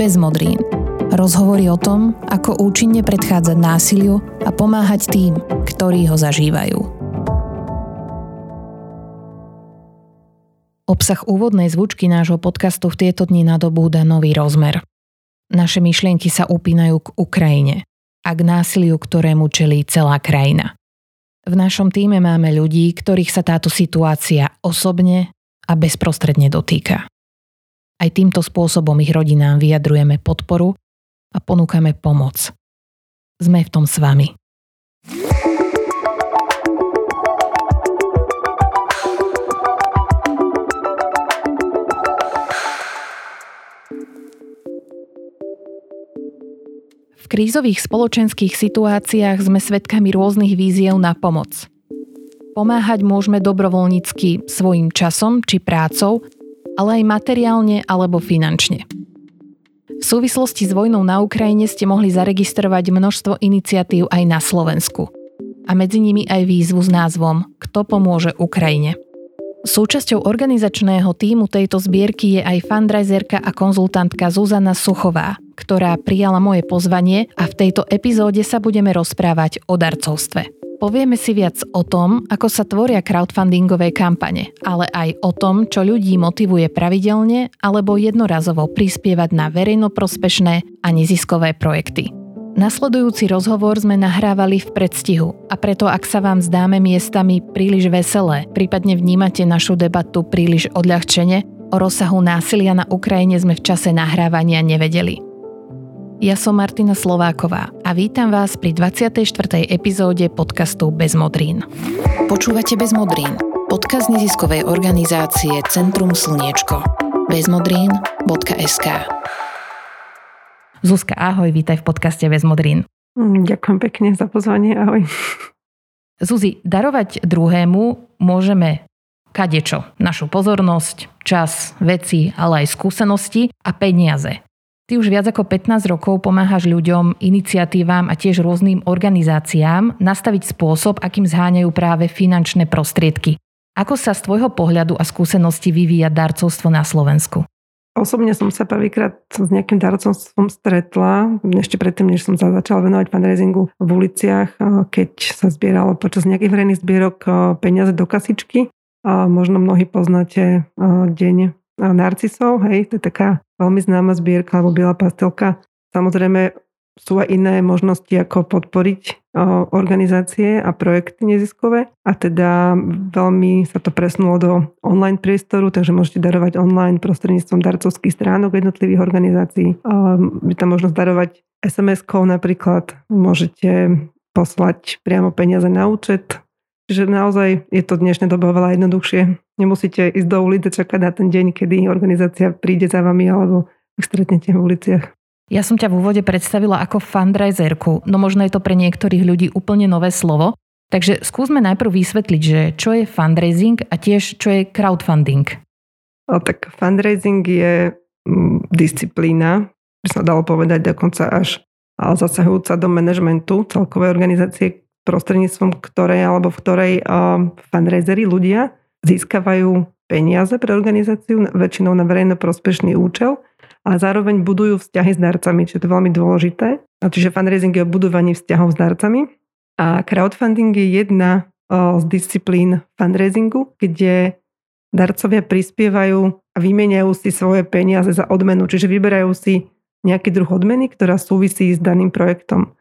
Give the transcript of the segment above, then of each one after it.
bez modrín. Rozhovory o tom, ako účinne predchádzať násiliu a pomáhať tým, ktorí ho zažívajú. Obsah úvodnej zvučky nášho podcastu v tieto dni nadobúda nový rozmer. Naše myšlienky sa upínajú k Ukrajine a k násiliu, ktorému čelí celá krajina. V našom týme máme ľudí, ktorých sa táto situácia osobne a bezprostredne dotýka. Aj týmto spôsobom ich rodinám vyjadrujeme podporu a ponúkame pomoc. Sme v tom s vami. V krízových spoločenských situáciách sme svedkami rôznych víziev na pomoc. Pomáhať môžeme dobrovoľnícky svojim časom či prácou, ale aj materiálne alebo finančne. V súvislosti s vojnou na Ukrajine ste mohli zaregistrovať množstvo iniciatív aj na Slovensku. A medzi nimi aj výzvu s názvom Kto pomôže Ukrajine. Súčasťou organizačného týmu tejto zbierky je aj fundraiserka a konzultantka Zuzana Suchová, ktorá prijala moje pozvanie a v tejto epizóde sa budeme rozprávať o darcovstve. Povieme si viac o tom, ako sa tvoria crowdfundingové kampane, ale aj o tom, čo ľudí motivuje pravidelne alebo jednorazovo prispievať na verejnoprospešné a neziskové projekty. Nasledujúci rozhovor sme nahrávali v predstihu a preto ak sa vám zdáme miestami príliš veselé, prípadne vnímate našu debatu príliš odľahčene, o rozsahu násilia na Ukrajine sme v čase nahrávania nevedeli. Ja som Martina Slováková a vítam vás pri 24. epizóde podcastu Bez modrín. Počúvate Bez modrín, podcast neziskovej organizácie Centrum Slniečko. bezmodrín.sk Zuzka, ahoj, vítaj v podcaste Bez modrín. Mm, ďakujem pekne za pozvanie, ahoj. Zuzi, darovať druhému môžeme kadečo. Našu pozornosť, čas, veci, ale aj skúsenosti a peniaze. Ty už viac ako 15 rokov pomáhaš ľuďom, iniciatívam a tiež rôznym organizáciám nastaviť spôsob, akým zháňajú práve finančné prostriedky. Ako sa z tvojho pohľadu a skúsenosti vyvíja darcovstvo na Slovensku? Osobne som sa prvýkrát s nejakým darcovstvom stretla, ešte predtým, než som sa začala venovať fundraisingu v uliciach, keď sa zbieralo počas nejakých verejných zbierok peniaze do kasičky. A možno mnohí poznáte deň narcisov, hej, to je taká veľmi známa zbierka alebo biela pastelka. Samozrejme sú aj iné možnosti, ako podporiť organizácie a projekty neziskové a teda veľmi sa to presunulo do online priestoru, takže môžete darovať online prostredníctvom darcovských stránok jednotlivých organizácií. Je tam možnosť darovať SMS-kou napríklad, môžete poslať priamo peniaze na účet, Čiže naozaj je to dnešné doba veľa jednoduchšie. Nemusíte ísť do ulice čakať na ten deň, kedy organizácia príde za vami alebo ich stretnete v uliciach. Ja som ťa v úvode predstavila ako fundraiserku, no možno je to pre niektorých ľudí úplne nové slovo. Takže skúsme najprv vysvetliť, že čo je fundraising a tiež čo je crowdfunding. O, tak fundraising je mm, disciplína, by sa dalo povedať dokonca až zasahujúca do manažmentu celkovej organizácie, prostredníctvom ktorej alebo v ktorej uh, fundraisery ľudia získavajú peniaze pre organizáciu, väčšinou na verejno prospešný účel, ale zároveň budujú vzťahy s darcami, čo je to veľmi dôležité. Čiže fundraising je o budovaní vzťahov s darcami. A crowdfunding je jedna z disciplín fundraisingu, kde darcovia prispievajú a vymeniajú si svoje peniaze za odmenu, čiže vyberajú si nejaký druh odmeny, ktorá súvisí s daným projektom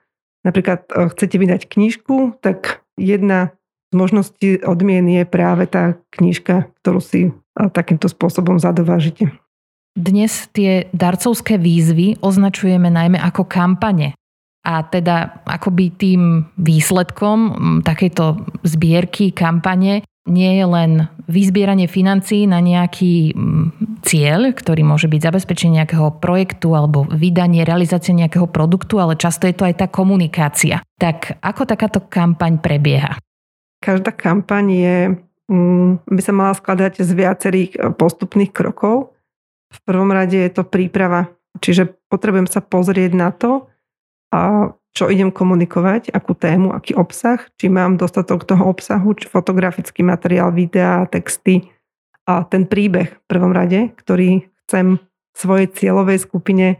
napríklad e, chcete vydať knižku, tak jedna z možností odmien je práve tá knižka, ktorú si e, takýmto spôsobom zadovážite. Dnes tie darcovské výzvy označujeme najmä ako kampane. A teda akoby tým výsledkom takejto zbierky, kampane nie je len vyzbieranie financií na nejaký cieľ, ktorý môže byť zabezpečenie nejakého projektu alebo vydanie, realizácie nejakého produktu, ale často je to aj tá komunikácia. Tak ako takáto kampaň prebieha? Každá kampaň je, mm, by sa mala skladať z viacerých e, postupných krokov. V prvom rade je to príprava, čiže potrebujem sa pozrieť na to, a čo idem komunikovať, akú tému, aký obsah, či mám dostatok toho obsahu, či fotografický materiál, videá, texty a ten príbeh v prvom rade, ktorý chcem svojej cieľovej skupine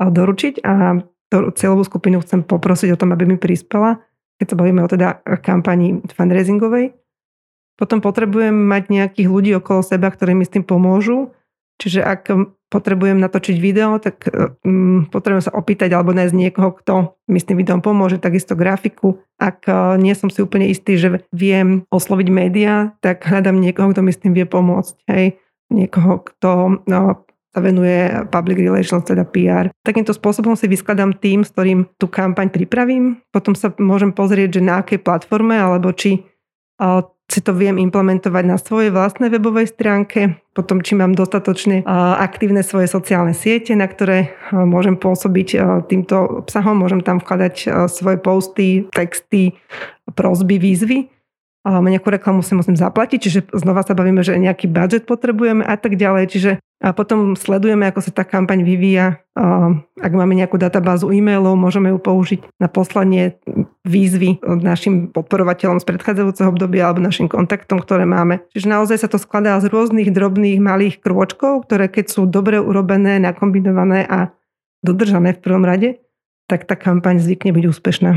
doručiť a cieľovú skupinu chcem poprosiť o tom, aby mi prispela, keď sa bavíme o teda kampani fundraisingovej. Potom potrebujem mať nejakých ľudí okolo seba, ktorí mi s tým pomôžu. Čiže ak potrebujem natočiť video, tak um, potrebujem sa opýtať alebo nájsť niekoho, kto mi s tým videom pomôže, takisto grafiku. Ak uh, nie som si úplne istý, že viem osloviť médiá, tak hľadám niekoho, kto mi s tým vie pomôcť. Hej. Niekoho, kto no, sa venuje public relations, teda PR. Takýmto spôsobom si vyskladám tým, s ktorým tú kampaň pripravím. Potom sa môžem pozrieť, že na akej platforme, alebo či si to viem implementovať na svojej vlastnej webovej stránke, potom či mám dostatočne aktívne svoje sociálne siete, na ktoré môžem pôsobiť týmto obsahom, môžem tam vkladať svoje posty, texty, prosby, výzvy nejakú reklamu si musím zaplatiť, čiže znova sa bavíme, že nejaký budget potrebujeme a tak ďalej. Čiže a potom sledujeme, ako sa tá kampaň vyvíja. Ak máme nejakú databázu e-mailov, môžeme ju použiť na poslanie výzvy našim podporovateľom z predchádzajúceho obdobia alebo našim kontaktom, ktoré máme. Čiže naozaj sa to skladá z rôznych drobných malých krôčkov, ktoré keď sú dobre urobené, nakombinované a dodržané v prvom rade, tak tá kampaň zvykne byť úspešná.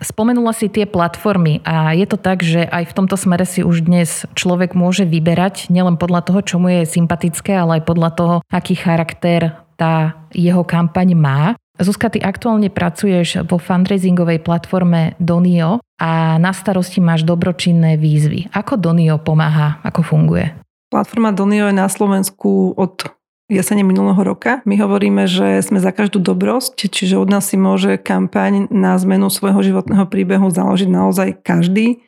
Spomenula si tie platformy a je to tak, že aj v tomto smere si už dnes človek môže vyberať nielen podľa toho, čo mu je sympatické, ale aj podľa toho, aký charakter tá jeho kampaň má. Zuzka, ty aktuálne pracuješ vo fundraisingovej platforme Donio a na starosti máš dobročinné výzvy. Ako Donio pomáha? Ako funguje? Platforma Donio je na Slovensku od jesene minulého roka. My hovoríme, že sme za každú dobrosť, čiže od nás si môže kampaň na zmenu svojho životného príbehu založiť naozaj každý.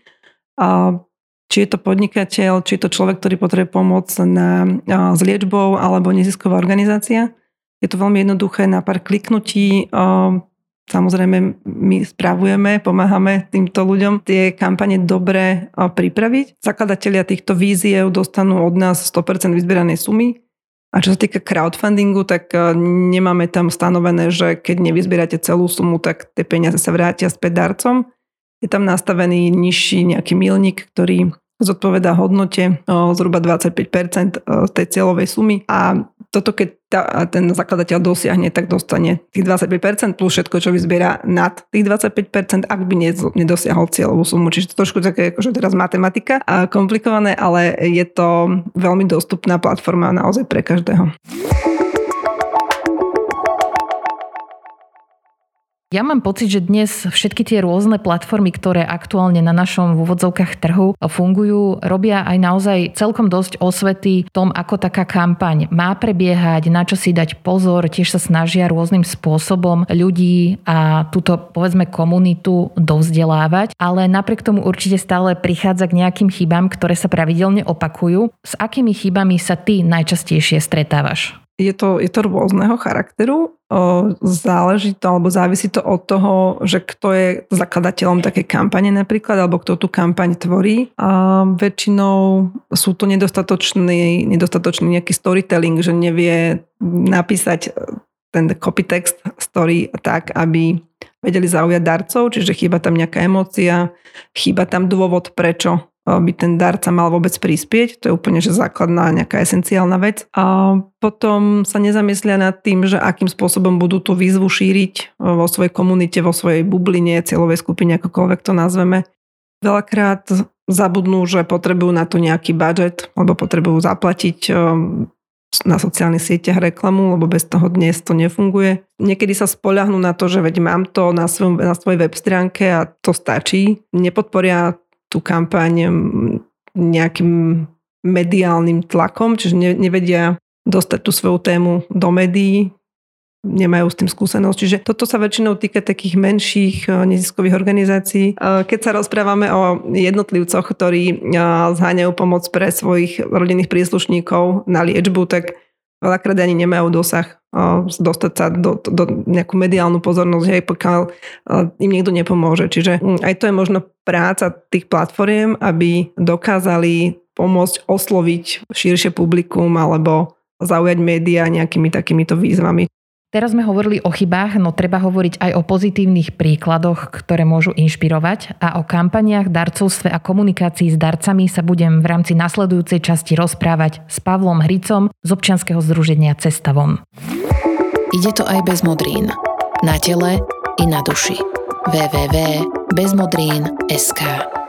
A či je to podnikateľ, či je to človek, ktorý potrebuje pomoc na, s liečbou alebo nezisková organizácia. Je to veľmi jednoduché na pár kliknutí. Samozrejme, my spravujeme, pomáhame týmto ľuďom tie kampane dobre pripraviť. Zakladatelia týchto víziev dostanú od nás 100% vyzbieranej sumy a čo sa týka crowdfundingu, tak e, nemáme tam stanovené, že keď nevyzbierate celú sumu, tak tie peniaze sa vrátia späť darcom. Je tam nastavený nižší nejaký milník, ktorý zodpoveda hodnote zhruba 25% z tej cieľovej sumy a toto keď tá, ten zakladateľ dosiahne, tak dostane tých 25% plus všetko, čo vyzbiera nad tých 25%, ak by nedosiahol cieľovú sumu. Čiže to trošku také, akože teraz matematika a komplikované, ale je to veľmi dostupná platforma naozaj pre každého. Ja mám pocit, že dnes všetky tie rôzne platformy, ktoré aktuálne na našom v úvodzovkách trhu fungujú, robia aj naozaj celkom dosť osvety tom, ako taká kampaň má prebiehať, na čo si dať pozor, tiež sa snažia rôznym spôsobom ľudí a túto povedzme komunitu dovzdelávať, ale napriek tomu určite stále prichádza k nejakým chybám, ktoré sa pravidelne opakujú. S akými chybami sa ty najčastejšie stretávaš? je to, je to rôzneho charakteru. Záleží to alebo závisí to od toho, že kto je zakladateľom takej kampane napríklad, alebo kto tú kampaň tvorí. A väčšinou sú to nedostatočný, nedostatočný nejaký storytelling, že nevie napísať ten copytext story tak, aby vedeli zaujať darcov, čiže chýba tam nejaká emócia, chýba tam dôvod, prečo by ten darca mal vôbec prispieť. To je úplne že základná nejaká esenciálna vec. A potom sa nezamyslia nad tým, že akým spôsobom budú tú výzvu šíriť vo svojej komunite, vo svojej bubline, cieľovej skupine, akokoľvek to nazveme. Veľakrát zabudnú, že potrebujú na to nejaký budget, alebo potrebujú zaplatiť na sociálnych sieťach reklamu, lebo bez toho dnes to nefunguje. Niekedy sa spoľahnú na to, že veď mám to na, svojom, na svojej web stránke a to stačí. Nepodporia tú kampaň nejakým mediálnym tlakom, čiže nevedia dostať tú svoju tému do médií, nemajú s tým skúsenosť. Čiže toto sa väčšinou týka takých menších eh, neziskových organizácií. Eh, keď sa rozprávame o jednotlivcoch, ktorí eh, zháňajú pomoc pre svojich rodinných príslušníkov na liečbu, tak veľakrát ani nemajú dosah dostať sa do, do nejakú mediálnu pozornosť, aj pokiaľ im niekto nepomôže. Čiže hm, aj to je možno práca tých platformiem, aby dokázali pomôcť osloviť širšie publikum alebo zaujať médiá nejakými takýmito výzvami. Teraz sme hovorili o chybách, no treba hovoriť aj o pozitívnych príkladoch, ktoré môžu inšpirovať a o kampaniách, darcovstve a komunikácii s darcami sa budem v rámci nasledujúcej časti rozprávať s Pavlom Hricom z občianskeho združenia Cesta von. ide to aj bez modrín. Na tele i na duši. www.bezmodrín.sk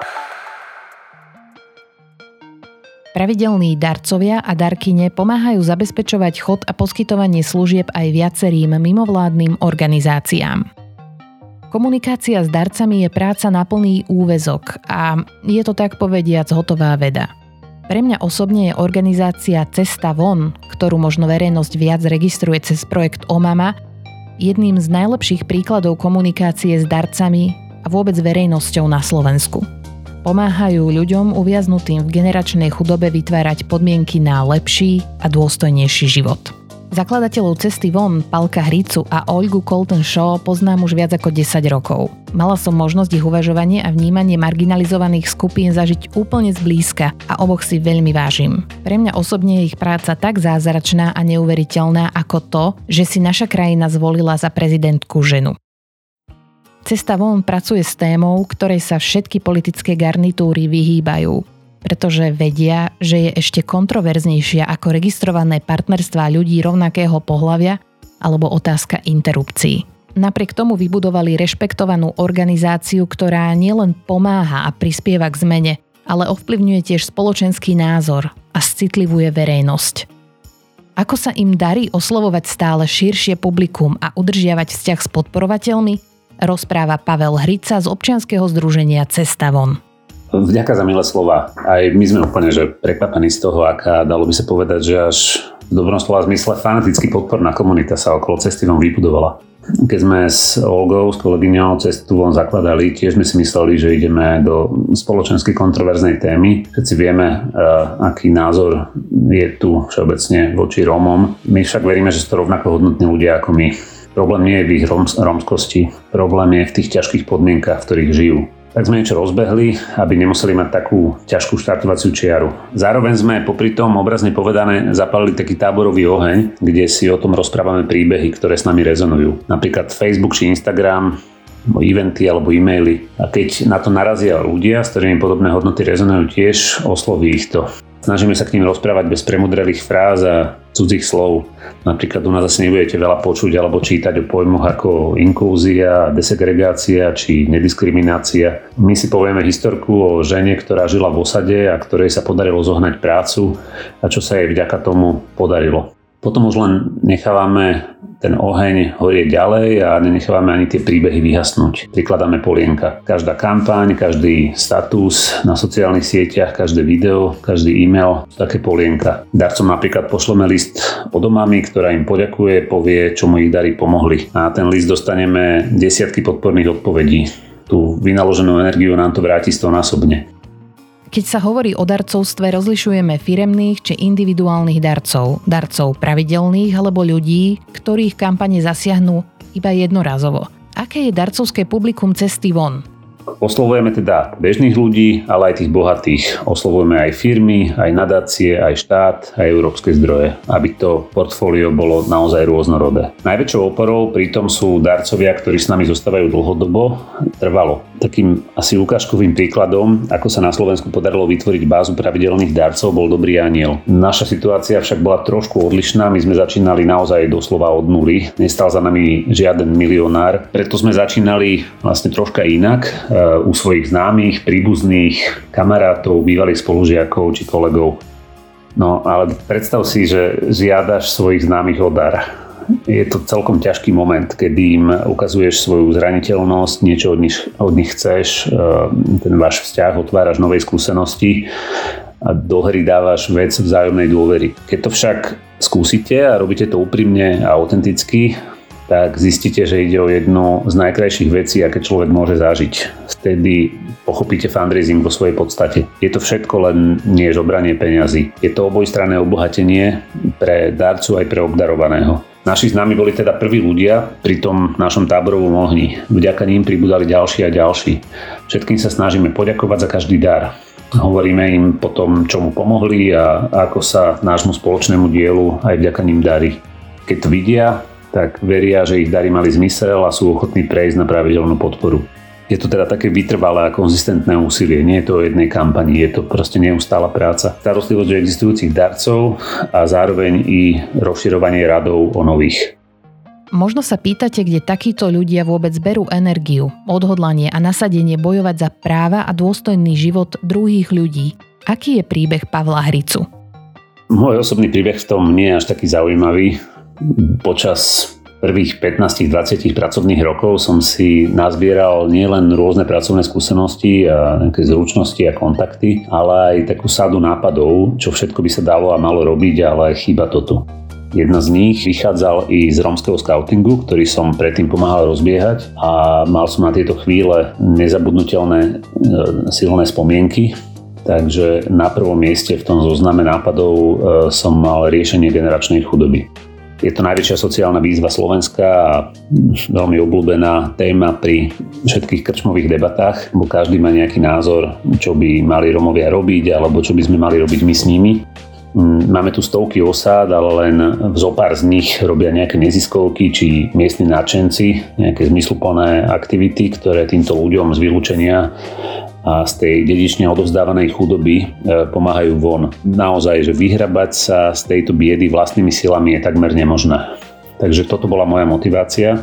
Pravidelní darcovia a darkyne pomáhajú zabezpečovať chod a poskytovanie služieb aj viacerým mimovládnym organizáciám. Komunikácia s darcami je práca na plný úvezok a je to tak povediac hotová veda. Pre mňa osobne je organizácia Cesta von, ktorú možno verejnosť viac registruje cez projekt Omama, jedným z najlepších príkladov komunikácie s darcami a vôbec verejnosťou na Slovensku. Pomáhajú ľuďom uviaznutým v generačnej chudobe vytvárať podmienky na lepší a dôstojnejší život. Zakladateľov cesty von, Palka Hricu a Olgu Colton Shaw poznám už viac ako 10 rokov. Mala som možnosť ich uvažovanie a vnímanie marginalizovaných skupín zažiť úplne zblízka a oboch si veľmi vážim. Pre mňa osobne je ich práca tak zázračná a neuveriteľná ako to, že si naša krajina zvolila za prezidentku ženu. Cesta von pracuje s témou, ktorej sa všetky politické garnitúry vyhýbajú pretože vedia, že je ešte kontroverznejšia ako registrované partnerstvá ľudí rovnakého pohľavia alebo otázka interrupcií. Napriek tomu vybudovali rešpektovanú organizáciu, ktorá nielen pomáha a prispieva k zmene, ale ovplyvňuje tiež spoločenský názor a citlivuje verejnosť. Ako sa im darí oslovovať stále širšie publikum a udržiavať vzťah s podporovateľmi, rozpráva Pavel Hrica z občianskeho združenia Cesta von. Vďaka za milé slova. Aj my sme úplne že prekvapení z toho, aká dalo by sa povedať, že až v dobrom slova zmysle fanatický podporná komunita sa okolo cesty von vybudovala. Keď sme s Olgou, s kolegyňou cestu von zakladali, tiež sme si mysleli, že ideme do spoločensky kontroverznej témy. Všetci vieme, uh, aký názor je tu všeobecne voči Rómom. My však veríme, že sú to rovnako hodnotní ľudia ako my. Problém nie je v ich rómskosti, problém je v tých ťažkých podmienkach, v ktorých žijú tak sme niečo rozbehli, aby nemuseli mať takú ťažkú štartovaciu čiaru. Zároveň sme popri tom obrazne povedané zapalili taký táborový oheň, kde si o tom rozprávame príbehy, ktoré s nami rezonujú. Napríklad Facebook či Instagram eventy alebo e-maily. A keď na to narazia ľudia, s ktorými podobné hodnoty rezonujú tiež, osloví ich to. Snažíme sa k ním rozprávať bez premudrelých fráz a cudzích slov. Napríklad u nás asi nebudete veľa počuť alebo čítať o pojmoch ako inklúzia, desegregácia či nediskriminácia. My si povieme historku o žene, ktorá žila v osade a ktorej sa podarilo zohnať prácu a čo sa jej vďaka tomu podarilo. Potom už len nechávame ten oheň horie ďalej a nenechávame ani tie príbehy vyhasnúť. Prikladáme polienka. Každá kampaň, každý status na sociálnych sieťach, každé video, každý e-mail také polienka. Darcom napríklad pošleme list od omami, ktorá im poďakuje, povie, čo mu ich dary pomohli. A ten list dostaneme desiatky podporných odpovedí. Tú vynaloženú energiu nám to vráti stonásobne. Keď sa hovorí o darcovstve, rozlišujeme firemných či individuálnych darcov, darcov pravidelných alebo ľudí, ktorých kampane zasiahnu iba jednorazovo. Aké je darcovské publikum cesty von? Oslovujeme teda bežných ľudí, ale aj tých bohatých. Oslovujeme aj firmy, aj nadácie, aj štát, aj európske zdroje, aby to portfólio bolo naozaj rôznorodé. Najväčšou oporou pritom sú darcovia, ktorí s nami zostávajú dlhodobo, trvalo. Takým asi ukážkovým príkladom, ako sa na Slovensku podarilo vytvoriť bázu pravidelných darcov, bol Dobrý aniel. Naša situácia však bola trošku odlišná, my sme začínali naozaj doslova od nuly, nestal za nami žiaden milionár, preto sme začínali vlastne troška inak u svojich známych, príbuzných, kamarátov, bývalých spolužiakov či kolegov. No ale predstav si, že žiadaš svojich známych o dar. Je to celkom ťažký moment, kedy im ukazuješ svoju zraniteľnosť, niečo od nich, od nich chceš, e, ten váš vzťah, otváraš novej skúsenosti a do hry dávaš vec vzájomnej dôvery. Keď to však skúsite a robíte to úprimne a autenticky, tak zistíte, že ide o jednu z najkrajších vecí, aké človek môže zažiť. Vtedy pochopíte fundraising vo svojej podstate. Je to všetko len nie žobranie peňazí. Je to obojstranné obohatenie pre darcu aj pre obdarovaného. Naši známi boli teda prví ľudia pri tom našom táborovom ohni. Vďaka ním pribudali ďalší a ďalší. Všetkým sa snažíme poďakovať za každý dar. Hovoríme im potom, čo mu pomohli a ako sa nášmu spoločnému dielu aj vďaka ním darí. Keď to vidia, tak veria, že ich dary mali zmysel a sú ochotní prejsť na pravidelnú podporu. Je to teda také vytrvalé a konzistentné úsilie, nie je to o jednej kampani, je to proste neustála práca. Starostlivosť o existujúcich darcov a zároveň i rozširovanie radov o nových. Možno sa pýtate, kde takíto ľudia vôbec berú energiu, odhodlanie a nasadenie bojovať za práva a dôstojný život druhých ľudí. Aký je príbeh Pavla Hricu? Môj osobný príbeh v tom nie je až taký zaujímavý. Počas prvých 15-20 pracovných rokov som si nazbieral nielen rôzne pracovné skúsenosti a nejaké zručnosti a kontakty, ale aj takú sadu nápadov, čo všetko by sa dalo a malo robiť, ale chýba toto. Jedna z nich vychádzal i z romského scoutingu, ktorý som predtým pomáhal rozbiehať a mal som na tieto chvíle nezabudnutelné e, silné spomienky. Takže na prvom mieste v tom zozname nápadov e, som mal riešenie generačnej chudoby. Je to najväčšia sociálna výzva Slovenska a veľmi obľúbená téma pri všetkých krčmových debatách, bo každý má nejaký názor, čo by mali Romovia robiť alebo čo by sme mali robiť my s nimi. Mm, máme tu stovky osád, ale len v zopár z nich robia nejaké neziskovky či miestni nadšenci, nejaké zmysluplné aktivity, ktoré týmto ľuďom z vylúčenia a z tej dedične odovzdávanej chudoby e, pomáhajú von. Naozaj, že vyhrabať sa z tejto biedy vlastnými silami je takmer nemožné. Takže toto bola moja motivácia.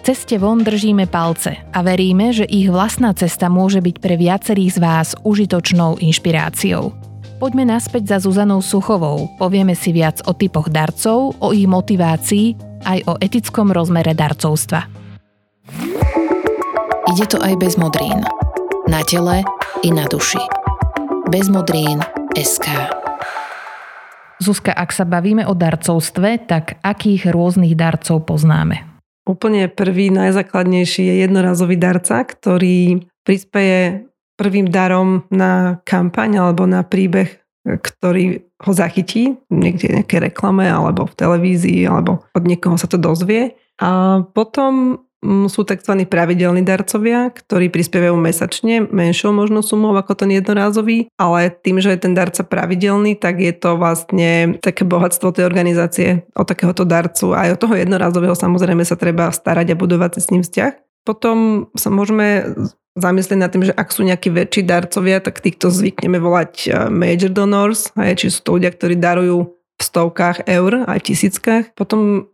Ceste von držíme palce a veríme, že ich vlastná cesta môže byť pre viacerých z vás užitočnou inšpiráciou. Poďme naspäť za Zuzanou Suchovou. Povieme si viac o typoch darcov, o ich motivácii, aj o etickom rozmere darcovstva. Ide to aj bez modrín na tele i na duši. Bezmodrín SK Zuzka, ak sa bavíme o darcovstve, tak akých rôznych darcov poznáme? Úplne prvý, najzákladnejší je jednorazový darca, ktorý prispieje prvým darom na kampaň alebo na príbeh, ktorý ho zachytí niekde nejaké reklame alebo v televízii alebo od niekoho sa to dozvie. A potom sú tzv. pravidelní darcovia, ktorí prispievajú mesačne menšou možno sumou ako ten jednorázový, ale tým, že je ten darca pravidelný, tak je to vlastne také bohatstvo tej organizácie od takéhoto darcu. Aj od toho jednorázového samozrejme sa treba starať a budovať s ním vzťah. Potom sa môžeme zamyslieť nad tým, že ak sú nejakí väčší darcovia, tak týchto zvykneme volať eh, major donors, či sú to ľudia, ktorí darujú v stovkách eur, aj v tisíckach. Potom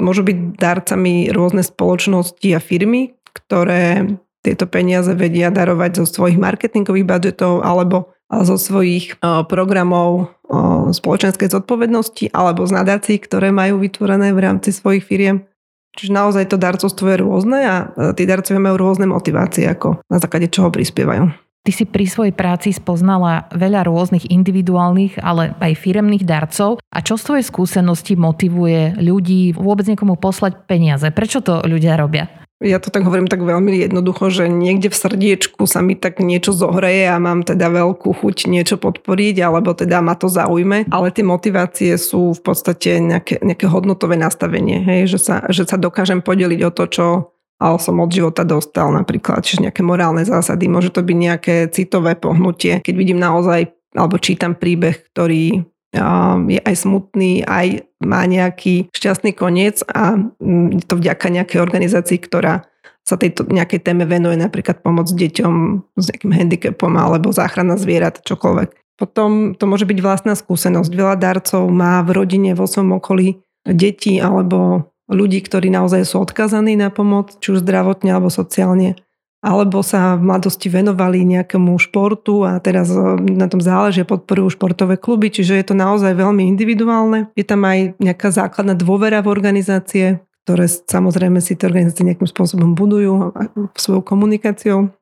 Môžu byť darcami rôzne spoločnosti a firmy, ktoré tieto peniaze vedia darovať zo svojich marketingových budžetov alebo zo svojich programov spoločenskej zodpovednosti alebo z nadácií, ktoré majú vytvorené v rámci svojich firiem. Čiže naozaj to darcovstvo je rôzne a tí darcovia majú rôzne motivácie, ako na základe čoho prispievajú. Ty si pri svojej práci spoznala veľa rôznych individuálnych, ale aj firemných darcov. A čo z tvojej skúsenosti motivuje ľudí vôbec niekomu poslať peniaze? Prečo to ľudia robia? Ja to tak hovorím tak veľmi jednoducho, že niekde v srdiečku sa mi tak niečo zohreje a mám teda veľkú chuť niečo podporiť, alebo teda ma to zaujme, ale tie motivácie sú v podstate nejaké, nejaké hodnotové nastavenie, hej? Že, sa, že sa dokážem podeliť o to, čo ale som od života dostal napríklad, čiže nejaké morálne zásady, môže to byť nejaké citové pohnutie, keď vidím naozaj alebo čítam príbeh, ktorý je aj smutný, aj má nejaký šťastný koniec a je to vďaka nejakej organizácii, ktorá sa tejto nejakej téme venuje, napríklad pomoc deťom s nejakým handicapom alebo záchrana zvierat, čokoľvek. Potom to môže byť vlastná skúsenosť. Veľa darcov má v rodine, vo svojom okolí deti alebo ľudí, ktorí naozaj sú odkazaní na pomoc, či už zdravotne alebo sociálne, alebo sa v mladosti venovali nejakému športu a teraz e, na tom záleží, podporujú športové kluby, čiže je to naozaj veľmi individuálne. Je tam aj nejaká základná dôvera v organizácie, ktoré samozrejme si tie organizácie nejakým spôsobom budujú svojou komunikáciou.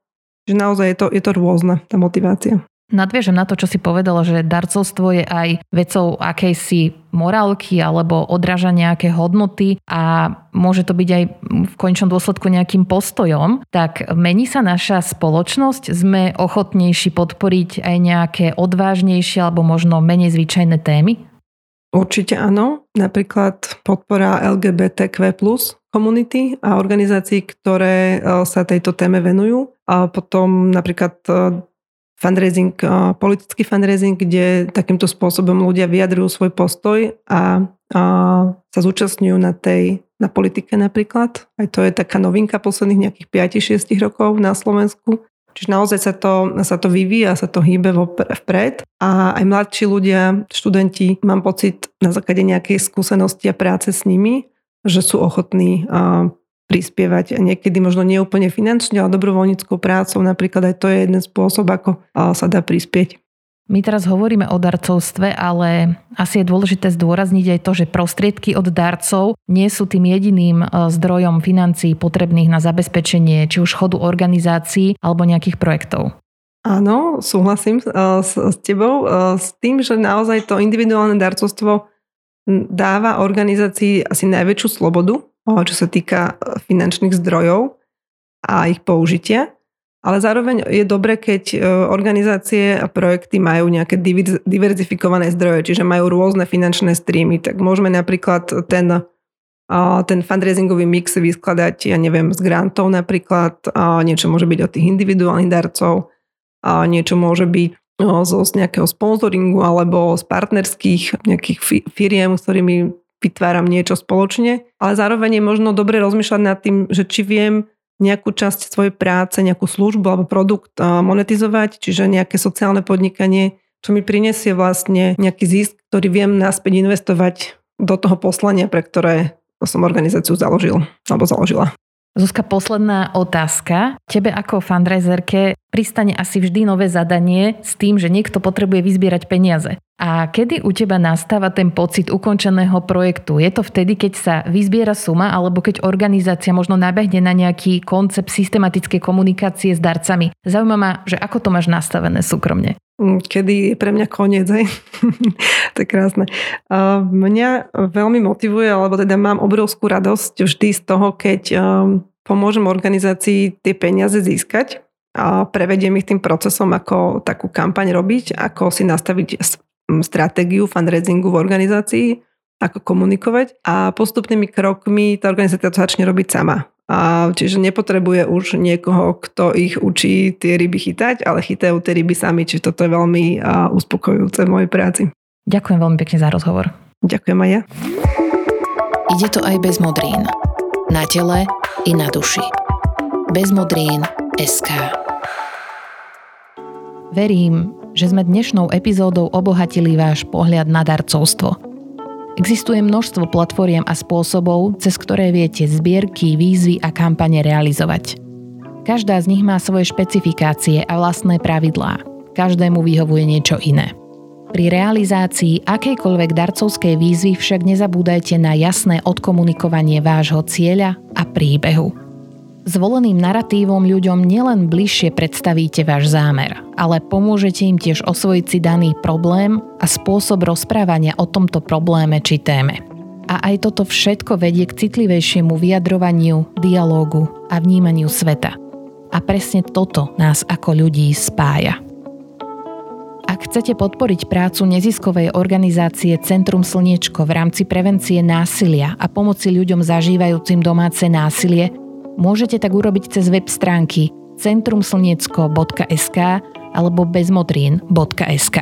Čiže naozaj je to, je to rôzna, tá motivácia. Nadviežem na to, čo si povedala, že darcovstvo je aj vecou akejsi morálky alebo odráža nejaké hodnoty a môže to byť aj v končnom dôsledku nejakým postojom, tak mení sa naša spoločnosť? Sme ochotnejší podporiť aj nejaké odvážnejšie alebo možno menej zvyčajné témy? Určite áno. Napríklad podpora LGBTQ komunity a organizácií, ktoré e, sa tejto téme venujú. A potom napríklad e, fundraising, politický fundraising, kde takýmto spôsobom ľudia vyjadrujú svoj postoj a, sa zúčastňujú na tej na politike napríklad. Aj to je taká novinka posledných nejakých 5-6 rokov na Slovensku. Čiže naozaj sa to, sa to vyvíja, sa to hýbe vpred. A aj mladší ľudia, študenti, mám pocit na základe nejakej skúsenosti a práce s nimi, že sú ochotní prispievať niekedy možno neúplne finančne, ale dobrovoľníckou prácou. Napríklad aj to je jeden spôsob, ako sa dá prispieť. My teraz hovoríme o darcovstve, ale asi je dôležité zdôrazniť aj to, že prostriedky od darcov nie sú tým jediným e, zdrojom financií potrebných na zabezpečenie či už chodu organizácií alebo nejakých projektov. Áno, súhlasím e, s, s tebou. E, s tým, že naozaj to individuálne darcovstvo dáva organizácii asi najväčšiu slobodu, čo sa týka finančných zdrojov a ich použitia. Ale zároveň je dobre, keď e, organizácie a projekty majú nejaké diverzifikované zdroje, čiže majú rôzne finančné streamy, tak môžeme napríklad ten, ten fundraisingový mix vyskladať, ja neviem, z grantov napríklad, niečo môže byť od tých individuálnych darcov, niečo môže byť zo z nejakého sponsoringu alebo z partnerských nejakých firiem, s ktorými vytváram niečo spoločne. Ale zároveň je možno dobre rozmýšľať nad tým, že či viem nejakú časť svojej práce, nejakú službu alebo produkt monetizovať, čiže nejaké sociálne podnikanie, čo mi prinesie vlastne nejaký zisk, ktorý viem naspäť investovať do toho poslania, pre ktoré som organizáciu založil alebo založila. Zuzka, posledná otázka. Tebe ako fundraiserke pristane asi vždy nové zadanie s tým, že niekto potrebuje vyzbierať peniaze. A kedy u teba nastáva ten pocit ukončeného projektu? Je to vtedy, keď sa vyzbiera suma, alebo keď organizácia možno nabehne na nejaký koncept systematickej komunikácie s darcami? Zaujíma ma, že ako to máš nastavené súkromne? Mm, kedy je pre mňa koniec, hej? to je krásne. Mňa veľmi motivuje, alebo teda mám obrovskú radosť vždy z toho, keď um, pomôžem organizácii tie peniaze získať a prevediem ich tým procesom, ako takú kampaň robiť, ako si nastaviť stratégiu fundraisingu v organizácii, ako komunikovať a postupnými krokmi tá organizácia to začne robiť sama. A čiže nepotrebuje už niekoho, kto ich učí tie ryby chytať, ale chytajú tie ryby sami, čiže toto je veľmi uspokojujúce v mojej práci. Ďakujem veľmi pekne za rozhovor. Ďakujem aj ja. Ide to aj bez modrín. Na tele i na duši. Bez modrín SK. Verím, že sme dnešnou epizódou obohatili váš pohľad na darcovstvo – Existuje množstvo platformiem a spôsobov, cez ktoré viete zbierky, výzvy a kampane realizovať. Každá z nich má svoje špecifikácie a vlastné pravidlá. Každému vyhovuje niečo iné. Pri realizácii akejkoľvek darcovskej výzvy však nezabúdajte na jasné odkomunikovanie vášho cieľa a príbehu. Zvoleným naratívom ľuďom nielen bližšie predstavíte váš zámer, ale pomôžete im tiež osvojiť si daný problém a spôsob rozprávania o tomto probléme či téme. A aj toto všetko vedie k citlivejšiemu vyjadrovaniu, dialógu a vnímaniu sveta. A presne toto nás ako ľudí spája. Ak chcete podporiť prácu neziskovej organizácie Centrum Slniečko v rámci prevencie násilia a pomoci ľuďom zažívajúcim domáce násilie, Môžete tak urobiť cez web stránky centrumslniecko.sk alebo bezmodrín.sk.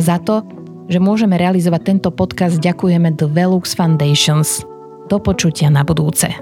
Za to, že môžeme realizovať tento podcast, ďakujeme The Velux Foundations. Do počutia na budúce.